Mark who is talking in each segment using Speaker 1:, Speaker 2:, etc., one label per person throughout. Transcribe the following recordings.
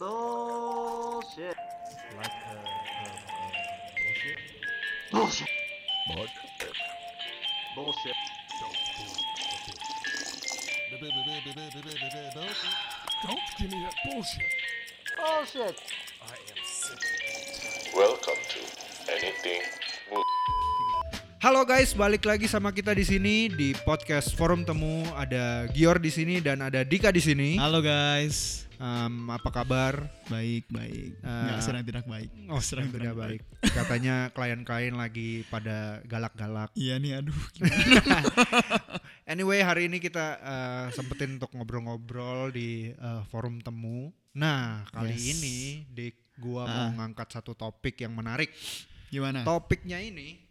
Speaker 1: Bullshit.
Speaker 2: Like uh, uh, bullshit.
Speaker 1: Bullshit.
Speaker 2: But
Speaker 1: Bullshit.
Speaker 2: don't give me that bullshit.
Speaker 1: Bullshit.
Speaker 2: I am sick.
Speaker 3: Welcome to Anything Bull.
Speaker 4: Halo guys, balik lagi sama kita di sini di podcast Forum Temu. Ada Gior di sini dan ada Dika di sini.
Speaker 5: Halo guys,
Speaker 4: Em, apa kabar?
Speaker 5: baik baik.
Speaker 4: Eh,
Speaker 5: Nggak serang tidak baik.
Speaker 4: Oh,
Speaker 5: serang
Speaker 4: tidak baik. Katanya klien-klien lagi pada galak-galak.
Speaker 5: Iya nih, aduh.
Speaker 4: Anyway, hari ini kita eh, sempetin untuk ngobrol-ngobrol di eh, Forum Temu. Nah, kali
Speaker 5: Yes.
Speaker 4: ini Dik, gua
Speaker 5: Ah.
Speaker 4: mau ngangkat satu topik yang menarik.
Speaker 5: Gimana?
Speaker 4: Topiknya ini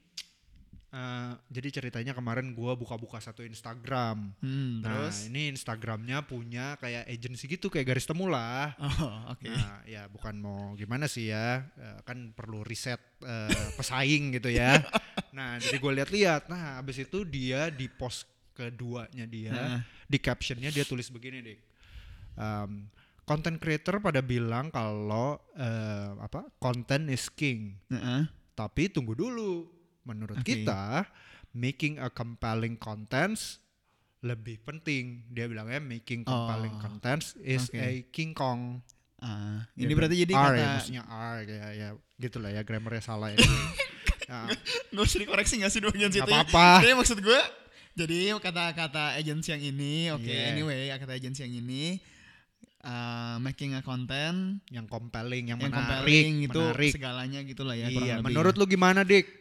Speaker 4: eh, jadi ceritanya kemarin gua buka-buka satu Instagram.
Speaker 5: Hmm,
Speaker 4: Nah,
Speaker 5: terus?
Speaker 4: ini Instagramnya punya kayak agency gitu kayak garis temu lah.
Speaker 5: Oh, oke.
Speaker 4: Nah, ya bukan mau gimana sih ya, eh, kan perlu riset eh, pesaing gitu ya. Nah, jadi gue lihat-lihat. Nah, habis itu dia di post keduanya dia,
Speaker 5: Heeh.
Speaker 4: di captionnya dia tulis begini deh. Um, content creator pada bilang kalau eh, apa content is king.
Speaker 5: Heeh.
Speaker 4: Tapi tunggu dulu. Menurut
Speaker 5: Oke.
Speaker 4: kita, making a compelling contents lebih penting. Dia bilangnya making compelling
Speaker 5: Oh,
Speaker 4: contents is
Speaker 5: oke.
Speaker 4: a king kong. Dia
Speaker 5: ini berarti jadi
Speaker 4: R
Speaker 5: kata
Speaker 4: ya, maksudnya R ya, ya gitu lah ya grammarnya salah ya. Nah,
Speaker 5: Nggak usah dikoreksi nggak sih dua situ? ya?
Speaker 4: apa-apa.
Speaker 5: Jadi maksud gue, jadi kata-kata agensi yang ini, oke,
Speaker 4: Yeah.
Speaker 5: anyway, kata agensi yang ini, uh, making a content
Speaker 4: yang compelling, yang,
Speaker 5: yang
Speaker 4: menarik,
Speaker 5: compelling itu
Speaker 4: menarik.
Speaker 5: segalanya gitulah ya.
Speaker 4: Iya, menurut lu gimana, Dik?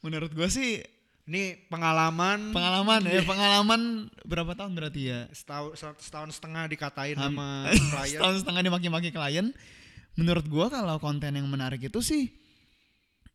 Speaker 5: Menurut gue sih
Speaker 4: Ini pengalaman
Speaker 5: pengalaman ya, pengalaman berapa tahun berarti ya?
Speaker 4: setahun, setahun setengah dikatain
Speaker 5: Ham-
Speaker 4: sama klien.
Speaker 5: setahun setengah dimaki-maki klien menurut gua kalau konten yang menarik itu sih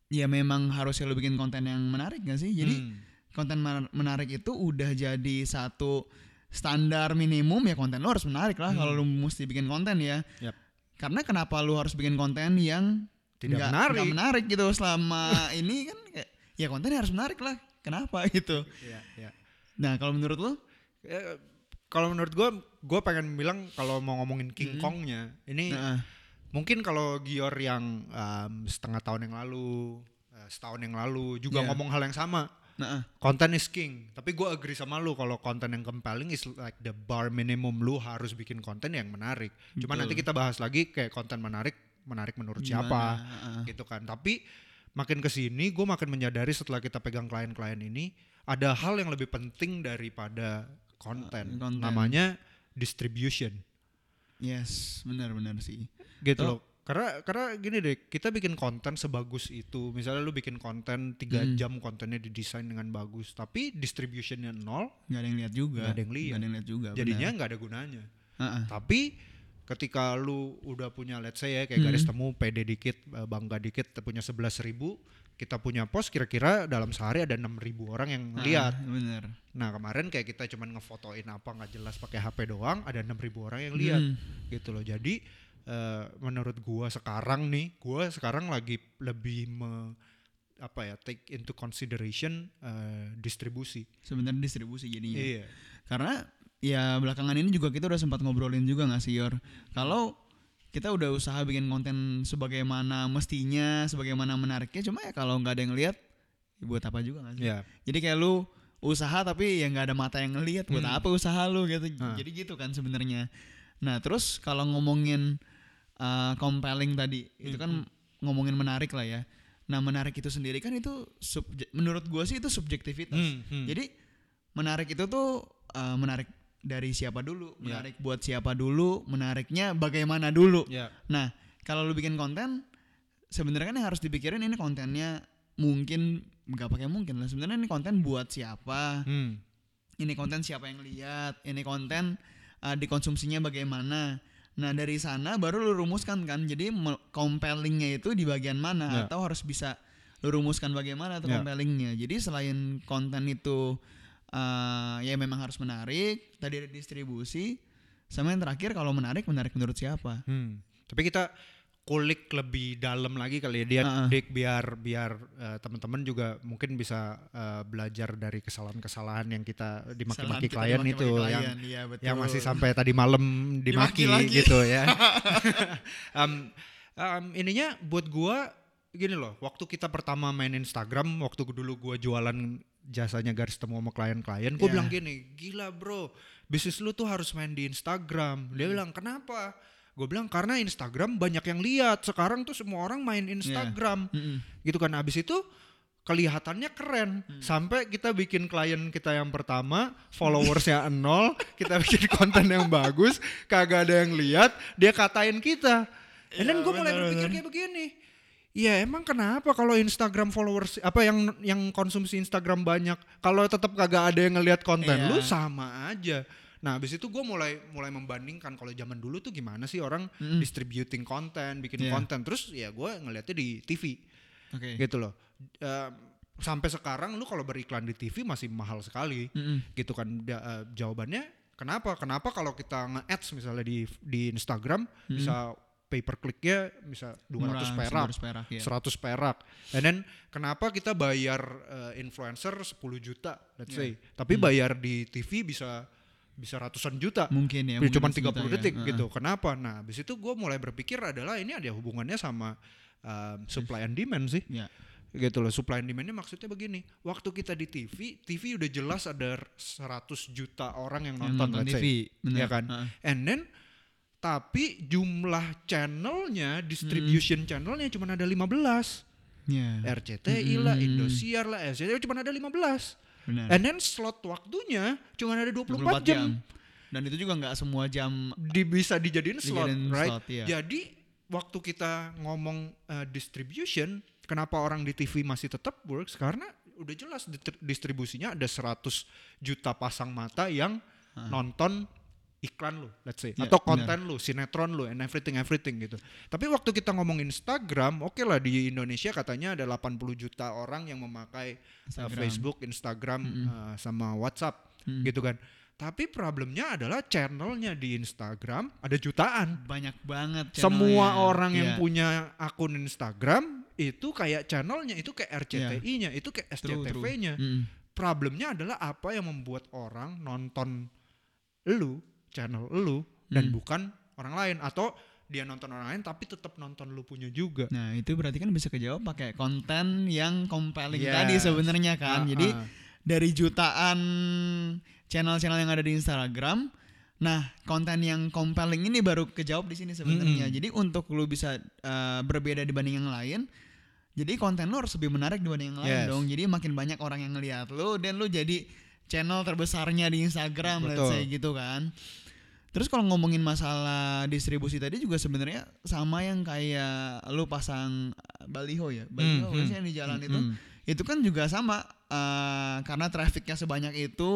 Speaker 5: ya memang harusnya lu bikin konten yang menarik gak sih jadi
Speaker 4: Hmm.
Speaker 5: konten men- menarik itu udah jadi satu standar minimum ya konten lu harus menarik lah kalau lu mesti bikin konten ya
Speaker 4: Yap.
Speaker 5: karena kenapa lu harus bikin konten yang
Speaker 4: Tidak
Speaker 5: nggak-
Speaker 4: menarik.
Speaker 5: nggak menarik gitu selama ini kan kayak, ya kontennya harus menarik lah kenapa gitu
Speaker 4: Iya, iya.
Speaker 5: nah kalau menurut lu
Speaker 4: Ya, kalau menurut gua, gua pengen bilang kalau mau ngomongin King Kongnya, ini
Speaker 5: Nah,
Speaker 4: mungkin kalau Gior yang um, setengah tahun yang lalu, eh, setahun yang lalu juga
Speaker 5: Iya.
Speaker 4: ngomong hal yang sama.
Speaker 5: nah,
Speaker 4: Konten is king, tapi gua agree sama lu kalau konten yang compelling is like the bar minimum lu harus bikin konten yang menarik. Cuma
Speaker 5: Betul.
Speaker 4: nanti kita bahas lagi kayak konten menarik, menarik menurut
Speaker 5: Gimana,
Speaker 4: siapa,
Speaker 5: heeh.
Speaker 4: gitu kan. Tapi makin ke sini gue makin menyadari setelah kita pegang klien-klien ini ada hal yang lebih penting daripada konten,
Speaker 5: Eh, konten.
Speaker 4: namanya distribution,
Speaker 5: yes benar-benar sih
Speaker 4: gitu
Speaker 5: Oh.
Speaker 4: loh. Karena karena gini deh, kita bikin konten sebagus itu. Misalnya lu bikin konten tiga
Speaker 5: Hmm.
Speaker 4: jam kontennya didesain dengan bagus, tapi distributionnya nol,
Speaker 5: nggak ada yang lihat juga
Speaker 4: Nggak ada yang lihat.
Speaker 5: Ada yang lihat juga
Speaker 4: jadinya nggak ada gunanya.
Speaker 5: Heeh.
Speaker 4: Tapi ketika lu udah punya let's say ya kayak garis
Speaker 5: Hmm.
Speaker 4: temu pede dikit, eh, bangga dikit, punya 11.000 ribu, kita punya post kira-kira dalam sehari ada 6.000 ribu orang yang lihat.
Speaker 5: Ah, bener
Speaker 4: Nah kemarin kayak kita cuman ngefotoin apa nggak jelas pakai HP doang, ada 6.000 ribu orang yang lihat,
Speaker 5: Hmm.
Speaker 4: gitu loh. Jadi eh, menurut gua sekarang nih, gua sekarang lagi lebih me, apa ya take into consideration eh, distribusi.
Speaker 5: sebenarnya distribusi jadinya
Speaker 4: Iya.
Speaker 5: karena ya belakangan ini juga kita udah sempat ngobrolin juga nggak sih Yor kalau kita udah usaha bikin konten sebagaimana mestinya sebagaimana menariknya cuma ya kalau nggak ada yang lihat ya buat apa juga nggak sih
Speaker 4: Iya.
Speaker 5: jadi kayak lu usaha tapi ya nggak ada mata yang ngelihat buat
Speaker 4: Hmm.
Speaker 5: apa usaha lu gitu
Speaker 4: Ah.
Speaker 5: jadi gitu kan sebenarnya nah terus kalau ngomongin uh, compelling tadi itu kan ngomongin menarik lah ya nah menarik itu sendiri kan itu subje- menurut gua sih itu subjektivitas
Speaker 4: Hmm, hmm.
Speaker 5: jadi menarik itu tuh uh, menarik dari siapa dulu
Speaker 4: Ya.
Speaker 5: menarik buat siapa dulu menariknya bagaimana dulu
Speaker 4: Ya.
Speaker 5: Nah, kalau lu bikin konten, sebenarnya kan yang harus dipikirin ini kontennya mungkin nggak pakai mungkin lah. Sebenarnya ini konten buat siapa?
Speaker 4: Hmm.
Speaker 5: Ini konten siapa yang lihat? Ini konten uh, dikonsumsinya bagaimana? Nah, dari sana baru lu rumuskan kan. Jadi compellingnya itu di bagian mana
Speaker 4: Ya.
Speaker 5: atau harus bisa lu rumuskan bagaimana tuh
Speaker 4: Ya.
Speaker 5: compellingnya. Jadi selain konten itu uh, ya memang harus menarik, tadi ada distribusi, sama yang terakhir kalau menarik menarik menurut siapa?
Speaker 4: Hmm. Tapi kita kulik lebih dalam lagi kali ya dia
Speaker 5: Heeh.
Speaker 4: Dik, biar biar eh, teman-teman juga mungkin bisa eh, belajar dari kesalahan-kesalahan yang kita dimaki-maki klien
Speaker 5: dimaki-maki
Speaker 4: itu
Speaker 5: klien,
Speaker 4: yang
Speaker 5: iya,
Speaker 4: yang masih sampai tadi malam
Speaker 5: Dimaki
Speaker 4: dimaki,
Speaker 5: lagi.
Speaker 4: gitu ya. Em, em, ininya buat gua gini loh, waktu kita pertama main Instagram, waktu dulu gua jualan jasanya garis temu sama klien-klien, gua
Speaker 5: Iya.
Speaker 4: bilang gini, gila bro, bisnis lu tuh harus main di Instagram.
Speaker 5: Hmm.
Speaker 4: Dia bilang kenapa? Gue bilang karena Instagram banyak yang lihat. Sekarang tuh semua orang main
Speaker 5: Iya.
Speaker 4: Instagram,
Speaker 5: Mm-mm.
Speaker 4: gitu kan. Abis itu kelihatannya keren
Speaker 5: Hmm.
Speaker 4: sampai kita bikin klien kita yang pertama followersnya nol kita bikin konten yang bagus kagak ada yang lihat dia katain kita then
Speaker 5: Iya,
Speaker 4: gue mulai berpikir kayak begini ya emang kenapa kalau Instagram followers apa yang yang konsumsi Instagram banyak kalau tetap kagak ada yang ngelihat konten
Speaker 5: Iya.
Speaker 4: lu sama aja Nah, habis itu gue mulai mulai membandingkan kalau zaman dulu tuh gimana sih orang
Speaker 5: Mm.
Speaker 4: distributing konten, bikin
Speaker 5: Iya.
Speaker 4: konten, terus ya gue ngeliatnya di TV
Speaker 5: Oke.
Speaker 4: gitu loh. Eh, sampai sekarang lu kalau beriklan di TV masih mahal sekali
Speaker 5: Mm-mm.
Speaker 4: gitu kan Da- eh, jawabannya kenapa kenapa kalau kita nge-ads misalnya di di Instagram bisa pay per clicknya bisa 200
Speaker 5: Murah,
Speaker 4: perak
Speaker 5: 200 perak, ya.
Speaker 4: 100 perak and then kenapa kita bayar eh, influencer 10 juta let's say
Speaker 5: Iya.
Speaker 4: tapi bayar di TV bisa bisa ratusan juta
Speaker 5: Mungkin ya.
Speaker 4: Ya, cuman 30
Speaker 5: sejuta ya.
Speaker 4: detik
Speaker 5: Heeh.
Speaker 4: gitu. Kenapa? Nah, habis itu gue mulai berpikir adalah ini ada hubungannya sama um, supply and demand sih.
Speaker 5: Ya.
Speaker 4: Gitu loh. Supply and demandnya maksudnya begini. Waktu kita di TV, TV udah jelas ada 100 juta orang yang
Speaker 5: Yang
Speaker 4: nonton, let's say.
Speaker 5: bener.
Speaker 4: Ya kan?
Speaker 5: Heeh.
Speaker 4: And then tapi jumlah channelnya, distribution channelnya cuma ada 15.
Speaker 5: Ya.
Speaker 4: RCTI lah,
Speaker 5: Mm-mm.
Speaker 4: Indosiar lah, SCTV cuma ada 15.
Speaker 5: Benar.
Speaker 4: And then slot waktunya cuma ada 24,
Speaker 5: 24
Speaker 4: jam.
Speaker 5: jam. Dan itu juga nggak semua jam
Speaker 4: di bisa dijadiin slot,
Speaker 5: Dijadiin
Speaker 4: right?
Speaker 5: slot, iya.
Speaker 4: Jadi waktu kita ngomong uh, distribution, kenapa orang di TV masih tetap works? Karena udah jelas distribusinya ada 100 juta pasang mata yang nonton iklan lu, let's say,
Speaker 5: Iya,
Speaker 4: atau konten lu, sinetron lu, and everything everything gitu. Tapi waktu kita ngomong Instagram, oke lah di Indonesia katanya ada 80 juta orang yang memakai uh,
Speaker 5: Instagram.
Speaker 4: Facebook, Instagram, uh, sama WhatsApp,
Speaker 5: Mm.
Speaker 4: gitu kan. Tapi problemnya adalah channelnya di Instagram ada jutaan.
Speaker 5: banyak banget
Speaker 4: Semua orang yang
Speaker 5: Iya.
Speaker 4: punya akun Instagram itu kayak channelnya, itu kayak RCTI-nya, itu kayak
Speaker 5: Iya.
Speaker 4: SCTV-nya.
Speaker 5: Mm.
Speaker 4: Problemnya adalah apa yang membuat orang nonton lu, channel lu, dan
Speaker 5: Hmm.
Speaker 4: bukan orang lain atau dia nonton orang lain tapi tetap nonton lu punya juga.
Speaker 5: Nah itu berarti kan bisa kejawab pakai konten yang compelling
Speaker 4: Yes.
Speaker 5: tadi sebenarnya kan.
Speaker 4: Ah,
Speaker 5: Jadi
Speaker 4: ah.
Speaker 5: dari jutaan channel-channel yang ada di Instagram, nah konten yang compelling ini baru kejawab di sini sebenarnya.
Speaker 4: Mm-mm.
Speaker 5: Jadi untuk lu bisa eh, berbeda dibanding yang lain, jadi konten lu harus lebih menarik dibanding yang lain
Speaker 4: Yes.
Speaker 5: dong. Jadi makin banyak orang yang ngeliat lu dan lu jadi channel terbesarnya di Instagram, let's
Speaker 4: Betul.
Speaker 5: say gitu kan. Terus kalau ngomongin masalah distribusi tadi juga sebenarnya sama yang kayak lu pasang uh, baliho ya, baliho
Speaker 4: Hmm, hmm.
Speaker 5: sih yang di jalan
Speaker 4: Hmm,
Speaker 5: itu,
Speaker 4: hmm.
Speaker 5: itu kan juga sama uh, karena trafficnya sebanyak itu,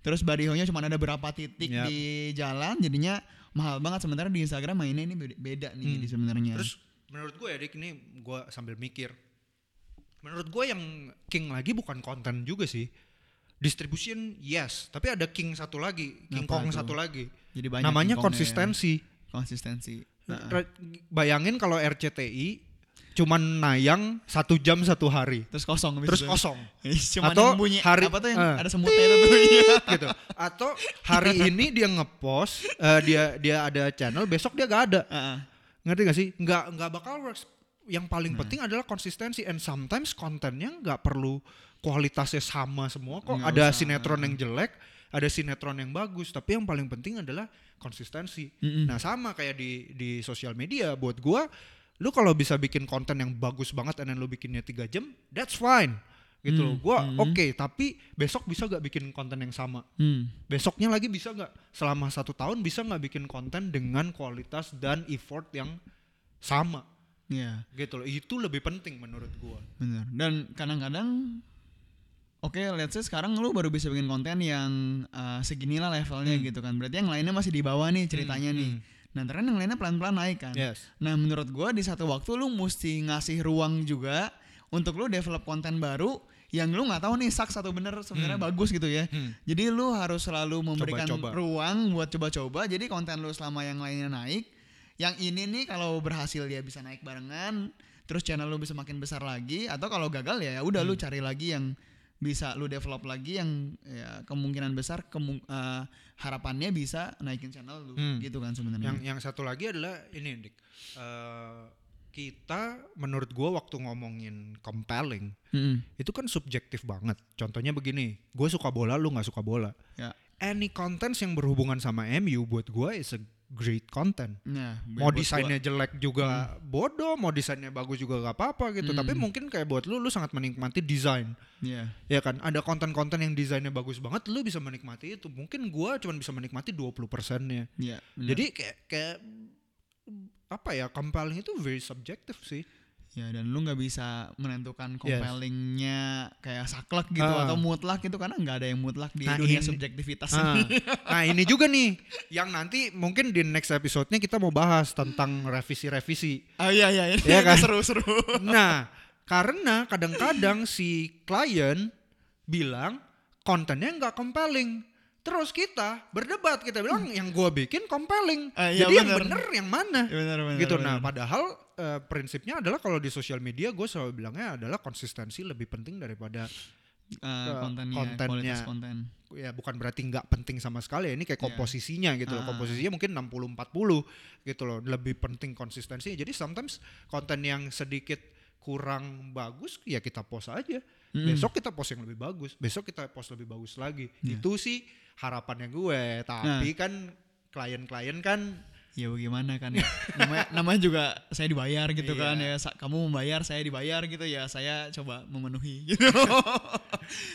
Speaker 5: terus balihonya cuma ada berapa titik
Speaker 4: Yap.
Speaker 5: di jalan, jadinya mahal banget. Sementara di Instagram mainnya ini beda, beda nih
Speaker 4: Hmm.
Speaker 5: jadi sebenarnya.
Speaker 4: Terus menurut gue ya Dik ini gue sambil mikir. Menurut gue yang king lagi bukan konten juga sih. Distribution yes, tapi ada king satu lagi, king
Speaker 5: Apa
Speaker 4: kong
Speaker 5: tuh?
Speaker 4: satu lagi.
Speaker 5: jadi banyak
Speaker 4: Namanya
Speaker 5: tingkongnya ya.
Speaker 4: konsistensi.
Speaker 5: Konsistensi. Nah,
Speaker 4: Bayangin kalau RCTI cuman nayang satu jam satu hari,
Speaker 5: terus kosong
Speaker 4: terus
Speaker 5: itu.
Speaker 4: kosong.
Speaker 5: Cuma
Speaker 4: Atau
Speaker 5: yang bunyi
Speaker 4: hari-
Speaker 5: apa tuh yang
Speaker 4: eh,
Speaker 5: ada semutnya itu. Iya.
Speaker 4: gitu. Atau hari ini dia ngepost, eh, dia dia ada channel, besok dia gak ada.
Speaker 5: Heeh.
Speaker 4: ngerti gak sih nggak nggak bakal works yang paling penting adalah konsistensi and sometimes kontennya nggak perlu kualitasnya sama semua kok
Speaker 5: Nggak
Speaker 4: ada
Speaker 5: usah.
Speaker 4: sinetron yang jelek ada sinetron yang bagus tapi yang paling penting adalah konsistensi
Speaker 5: Mm-mm.
Speaker 4: nah sama kayak di di sosial media buat gua lu kalau bisa bikin konten yang bagus banget then lu bikinnya tiga jam that's fine gitu loh
Speaker 5: Hmm,
Speaker 4: gua
Speaker 5: hmm.
Speaker 4: oke tapi besok bisa gak bikin konten yang sama
Speaker 5: Hmm.
Speaker 4: besoknya lagi bisa nggak selama satu tahun bisa nggak bikin konten dengan kualitas dan effort yang sama
Speaker 5: Iya.
Speaker 4: gitu loh itu lebih penting menurut gua
Speaker 5: Bener. Dan kadang-kadang Oke, let's say sekarang lu baru bisa bikin konten yang uh, seginilah levelnya
Speaker 4: Hmm.
Speaker 5: gitu kan. Berarti yang lainnya masih di bawah nih ceritanya
Speaker 4: Hmm,
Speaker 5: nih.
Speaker 4: hmm.
Speaker 5: Nah, kan yang lainnya pelan-pelan naik kan.
Speaker 4: yes
Speaker 5: Nah, menurut gua di satu waktu lu mesti ngasih ruang juga untuk lu develop konten baru yang lu nggak tahu nih saks atau bener sebenarnya
Speaker 4: Hmm.
Speaker 5: bagus gitu ya.
Speaker 4: Hmm.
Speaker 5: Jadi lu harus selalu memberikan
Speaker 4: Coba-coba.
Speaker 5: ruang buat coba-coba. Jadi konten lu selama yang lainnya naik, yang ini nih kalau berhasil dia bisa naik barengan terus channel lu bisa makin besar lagi atau kalau gagal ya udah lu cari lagi yang bisa lu develop lagi yang ya kemungkinan besar kemu- eh, harapannya bisa naikin channel lu
Speaker 4: Hmm.
Speaker 5: gitu kan sebenarnya
Speaker 4: Yang yang satu lagi adalah ini Dik. Eh, kita menurut gua waktu ngomongin compelling
Speaker 5: Mm-mm.
Speaker 4: itu kan subjektif banget. Contohnya begini, gue suka bola, lu nggak suka bola.
Speaker 5: ya
Speaker 4: Any content yang berhubungan sama MU buat gue is a great content.
Speaker 5: nah
Speaker 4: Mau desainnya jelek juga bodoh, mau desainnya bagus juga gak apa-apa gitu.
Speaker 5: Hmm.
Speaker 4: Tapi mungkin kayak buat lu, lu sangat menikmati desain.
Speaker 5: gua, ya
Speaker 4: Ya kan, ada konten-konten yang desainnya bagus banget, lu bisa menikmati itu. Mungkin gua cuma bisa menikmati 20 persennya.
Speaker 5: ya benar.
Speaker 4: Jadi kayak kayak apa ya, compelling itu very subjective sih.
Speaker 5: Ya dan lu nggak bisa menentukan
Speaker 4: Yes.
Speaker 5: compellingnya kayak saklek gitu
Speaker 4: Ah.
Speaker 5: atau mutlak gitu karena nggak ada yang mutlak di
Speaker 4: Nah,
Speaker 5: dunia
Speaker 4: ini-
Speaker 5: subjektivitas ini.
Speaker 4: nah ini juga nih yang nanti mungkin di next episode-nya kita mau bahas tentang revisi-revisi.
Speaker 5: Ah iya iya ini
Speaker 4: Iya kan?
Speaker 5: seru-seru.
Speaker 4: Nah, karena kadang-kadang si klien bilang kontennya nggak compelling. Terus kita berdebat, kita bilang yang gua bikin compelling.
Speaker 5: Ah, iya,
Speaker 4: Jadi yang
Speaker 5: bener.
Speaker 4: bener yang mana?
Speaker 5: Ya, benar, benar,
Speaker 4: gitu.
Speaker 5: benar.
Speaker 4: Nah, padahal eh, prinsipnya adalah kalau di sosial media gue selalu bilangnya adalah konsistensi lebih penting daripada Eh,
Speaker 5: kontennya,
Speaker 4: kontennya.
Speaker 5: konten.
Speaker 4: ya bukan berarti nggak penting sama sekali ya ini kayak
Speaker 5: Iya.
Speaker 4: komposisinya gitu loh
Speaker 5: Ah.
Speaker 4: komposisinya mungkin 60 40 gitu loh lebih penting konsistensi jadi sometimes konten yang sedikit kurang bagus ya kita post aja
Speaker 5: Mm.
Speaker 4: besok kita post yang lebih bagus besok kita post lebih bagus lagi
Speaker 5: Iya.
Speaker 4: itu sih harapannya gue tapi kan klien-klien kan
Speaker 5: Ya bagaimana kan ya. namanya, namanya juga saya dibayar gitu
Speaker 4: Iya.
Speaker 5: kan ya. Sa- Kamu membayar, saya dibayar gitu ya. Saya coba memenuhi gitu.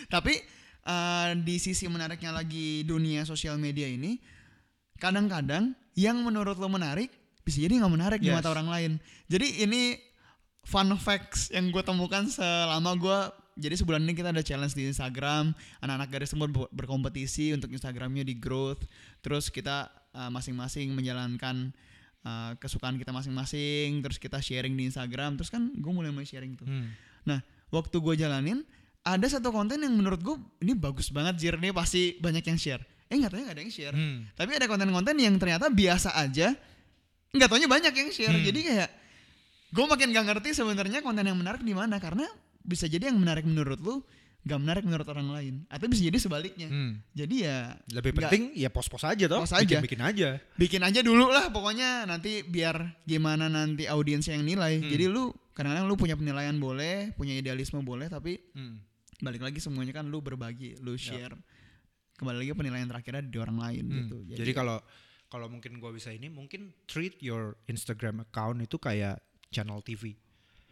Speaker 5: Tapi eh, di sisi menariknya lagi dunia sosial media ini, kadang-kadang yang menurut lo menarik bisa jadi nggak menarik di
Speaker 4: Yes.
Speaker 5: mata orang lain. Jadi ini fun facts yang gue temukan selama gue jadi sebulan ini kita ada challenge di Instagram anak-anak garis ber- berkompetisi untuk Instagramnya di growth terus kita uh, masing-masing menjalankan uh, kesukaan kita masing-masing terus kita sharing di Instagram terus kan gue mulai mulai sharing tuh.
Speaker 4: Hmm,
Speaker 5: nah waktu gue jalanin ada satu konten yang menurut gue ini bagus banget Jir. Ini pasti banyak yang share. Eh nggak tahu nggak ada yang share.
Speaker 4: Hmm,
Speaker 5: tapi ada konten-konten yang ternyata biasa aja nggak taunya banyak yang share.
Speaker 4: Hmm.
Speaker 5: jadi kayak gue makin gak ngerti sebenarnya konten yang menarik di mana karena bisa jadi yang menarik menurut lu gak menarik menurut orang lain. Atau bisa jadi sebaliknya.
Speaker 4: Hmm.
Speaker 5: jadi ya
Speaker 4: lebih penting ya post-post aja toh.
Speaker 5: Post aja.
Speaker 4: bikin, bikin aja.
Speaker 5: Bikin aja dulu lah pokoknya nanti biar gimana nanti audiens yang nilai.
Speaker 4: Hmm.
Speaker 5: jadi lu kadang-kadang lu punya penilaian boleh punya idealisme boleh tapi
Speaker 4: Hmm.
Speaker 5: balik lagi semuanya kan lu berbagi lu share. Kembali lagi penilaian terakhirnya di orang lain
Speaker 4: Hmm,
Speaker 5: gitu.
Speaker 4: Jadi kalau kalau mungkin gua bisa ini mungkin treat your Instagram account itu kayak channel TV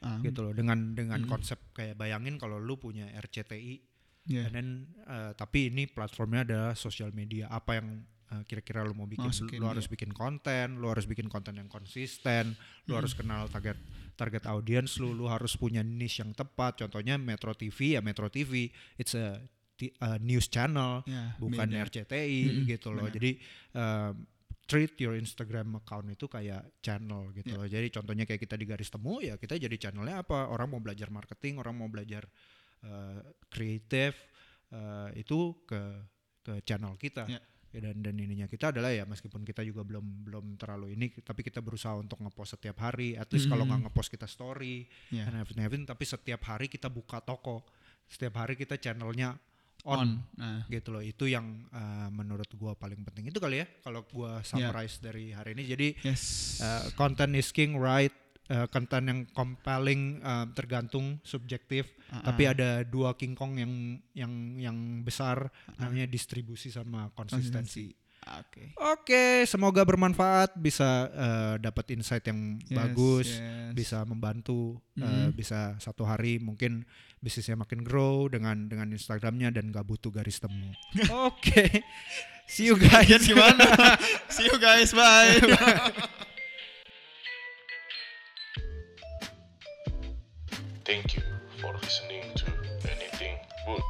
Speaker 5: ah,
Speaker 4: gitu loh dengan dengan konsep kayak bayangin kalau lu punya RCTI
Speaker 5: yeah.
Speaker 4: and then eh, tapi ini platformnya adalah sosial media apa yang eh, kira-kira lu mau bikin
Speaker 5: Masukin,
Speaker 4: lu harus
Speaker 5: iya.
Speaker 4: bikin konten lu harus bikin konten yang konsisten lu harus kenal target target audience lu lu harus punya niche yang tepat contohnya Metro TV ya Metro TV it's a, a news channel
Speaker 5: Ya,
Speaker 4: bukan
Speaker 5: beda.
Speaker 4: RCTI
Speaker 5: Mm-mm,
Speaker 4: gitu loh.
Speaker 5: benar.
Speaker 4: Jadi um, treat your Instagram account itu kayak channel gitu
Speaker 5: Ya.
Speaker 4: loh. Jadi contohnya kayak kita di garis temu ya kita jadi channelnya apa? Orang mau belajar marketing, orang mau belajar uh, kreatif uh, itu ke ke channel kita.
Speaker 5: Ya.
Speaker 4: Ya, dan dan ininya kita adalah ya meskipun kita juga belum belum terlalu ini tapi kita berusaha untuk ngepost setiap hari at least kalau
Speaker 5: Mhm.
Speaker 4: nggak ngepost kita story
Speaker 5: Ya.
Speaker 4: and everything, everything, tapi setiap hari kita buka toko setiap hari kita channelnya on,
Speaker 5: on. Nah.
Speaker 4: Gitu loh. Itu yang uh, menurut gua paling penting. Itu kali ya kalau gua summarize dari hari ini. Jadi
Speaker 5: yes.
Speaker 4: uh, content is king right? Uh, konten yang compelling uh, tergantung subjektif.
Speaker 5: Ah,
Speaker 4: tapi
Speaker 5: ah.
Speaker 4: ada dua king kong yang yang yang besar namanya distribusi sama konsistensi
Speaker 5: oke
Speaker 4: oke semoga bermanfaat bisa uh, dapat insight yang
Speaker 5: Yes,
Speaker 4: bagus
Speaker 5: yes.
Speaker 4: bisa membantu uh,
Speaker 5: Mhm.
Speaker 4: bisa satu hari mungkin bisnisnya makin grow dengan dengan Instagramnya dan gak butuh garis temu. Oke, see you guys.
Speaker 5: gimana see you guys bye
Speaker 3: Thank you for listening to Anything Good.